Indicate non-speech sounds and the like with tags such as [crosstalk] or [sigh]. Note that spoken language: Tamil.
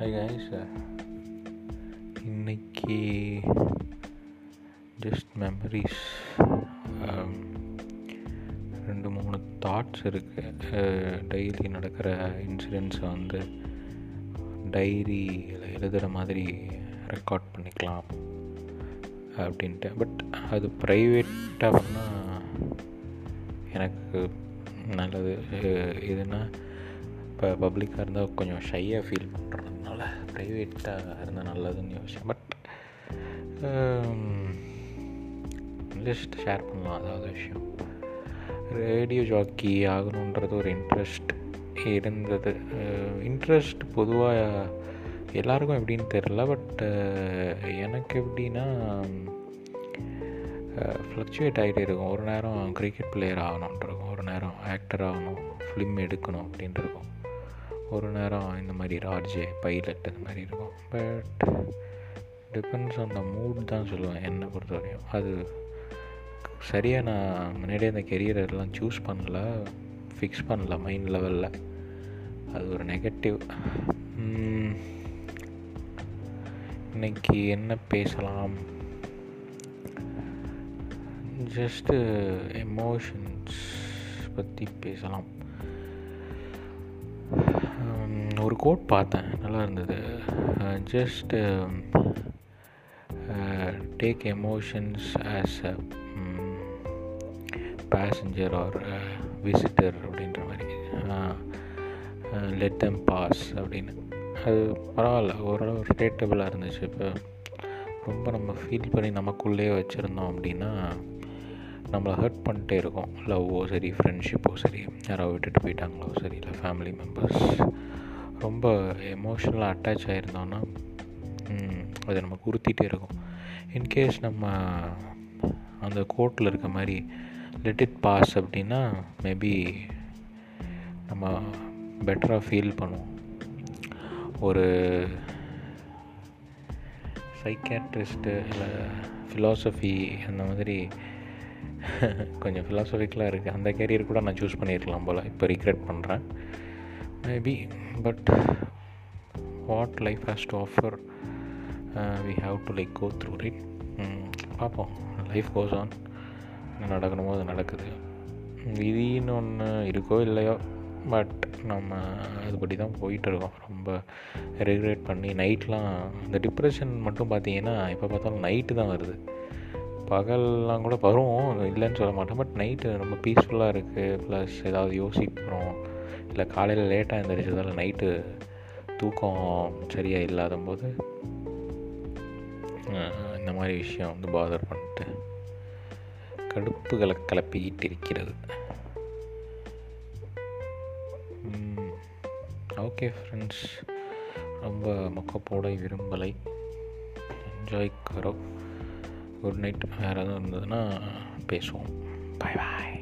நைஸ் uh, இன்னைக்கு ஜஸ்ட் மெமரிஸ் um, ரெண்டு மூணு தாட்ஸ் இருக்குது டெய்லி நடக்கிற இன்சிடென்ட்ஸை வந்து டைரியில் எழுதுகிற மாதிரி ரெக்கார்ட் பண்ணிக்கலாம் அப்படின்ட்டு. பட் அது ப்ரைவேட்டாக பண்ணால் எனக்கு நல்லது. Uh, இதுனா இப்போ பப்ளிக்காக இருந்தால் கொஞ்சம் ஷையாக ஃபீல் பண்ணுறதுனால ப்ரைவேட்டாக இருந்தால் நல்லதுன்னு யோசிச்சேன். பட் ஜஸ்ட் ஷேர் பண்ணலாம். அதாவது விஷயம். ரேடியோ ஜாக்கி ஆகணுன்றது ஒரு இன்ட்ரெஸ்ட் இருந்தது. Uh, இன்ட்ரெஸ்ட் பொதுவாக எல்லாருக்கும் எப்படின்னு தெரில பட் uh, எனக்கு எப்படின்னா uh, ஃப்ளக்சுவேட் ஆகிட்டே இருக்கும். ஒரு நேரம் கிரிக்கெட் பிளேயர் ஆகணுன்ட்டு இருக்கும். ஒரு நேரம் ஆக்டர் ஆகணும். ஃபிலிம் எடுக்கணும் அப்படின்ட்டு இருக்கும். ஒரு நேரம் இந்த மாதிரி ராஜே பைலட் இந்த மாதிரி இருக்கும். But depends on the mood தான் சொல்லுவேன் என்னை பொறுத்த வரையும் அது சரியாக நான் முன்னாடியே அந்த கெரியர் எல்லாம் சூஸ் பண்ணல ஃபிக்ஸ் பண்ணல மைண்ட் லெவலில் அது ஒரு நெகட்டிவ் இன்னைக்கு என்ன பேசலாம்? ஜஸ்ட்டு எமோஷன்ஸ் பற்றி பேசலாம். கோட் பார்த்தேன். நல்லா இருந்தது just take emotions as a passenger or visitor அப்படின்ற மாதிரி. லெட் தம் பாஸ் அப்படின்னு. அது பரவாயில்ல. ஓரளவு ரிலேட்டபிளாக இருந்துச்சு. இப்போ ரொம்ப நம்ம ஃபீல் பண்ணி நமக்குள்ளேயே வச்சுருந்தோம் அப்படின்னா நம்மளை ஹர்ட் பண்ணிட்டே இருக்கோம். லவ்வோ சரி ஃப்ரெண்ட்ஷிப்போ சரி யாரோ விட்டுட்டு போயிட்டாங்களோ சரி இல்லை ஃபேமிலி மெம்பர்ஸ் ரொம்ப எமோஷ்னலாக அட்டாச் ஆகிருந்தோன்னா அது நம்ம குறுத்திட்டே இருக்கும். இன்கேஸ் நம்ம அந்த கோர்ட்டில் இருக்க மாதிரி லெட் இட் பாஸ் அப்படின்னா மேபி நம்ம பெட்டராக ஃபீல் பண்ணுவோம். ஒரு சைக்கேட்ரிஸ்ட்டு இல்லை ஃபிலாசபி அந்த மாதிரி [laughs] கொஞ்சம் ஃபிலாசபிக்கலாக இருக்குது அந்த கேரியர் கூட நான் சூஸ் பண்ணியிருக்கலாம் போல். இப்போ ரிக்ரெட் பண்ணுறேன் maybe but what life has to offer we have to like go through right பார்ப்போம் லைஃப் கோஸ் ஆன் என்ன நடக்கணுமோ அது நடக்குது. விதின்னு ஒன்று இருக்கோ இல்லையோ பட் நம்ம அதுபடி தான் போயிட்டு இருக்கோம். ரொம்ப ரெகுலேட் பண்ணி நைட்லாம் இந்த டிப்ரெஷன் மட்டும் பார்த்தீங்கன்னா எப்போ பார்த்தாலும் நைட்டு தான் வருது. பகல்லாம் கூட வரும் இல்லைன்னு சொல்ல மாட்டேன். பட் நைட்டு ரொம்ப பீஸ்ஃபுல்லாக இருக்குது ப்ளஸ் ஏதாவது யோசிக்கிறோம் இல்லை காலையில் லேட்டாக எழுந்திரிச்சதால நைட்டு தூக்கம் சரியாக இல்லாத போது இந்த மாதிரி விஷயம் வந்து பாதர் பண்ணிட்டு கடுப்புகளை கிளப்பிக்கிட்டு இருக்கிறது. ஓகே ஃப்ரெண்ட்ஸ் ரொம்ப மொக்கப்போட விரும்பலை. என்ஜாய் கரோ குட் நைட் வேறு எதுவும் இருந்ததுன்னா பேசுவோம். பாய் பாய்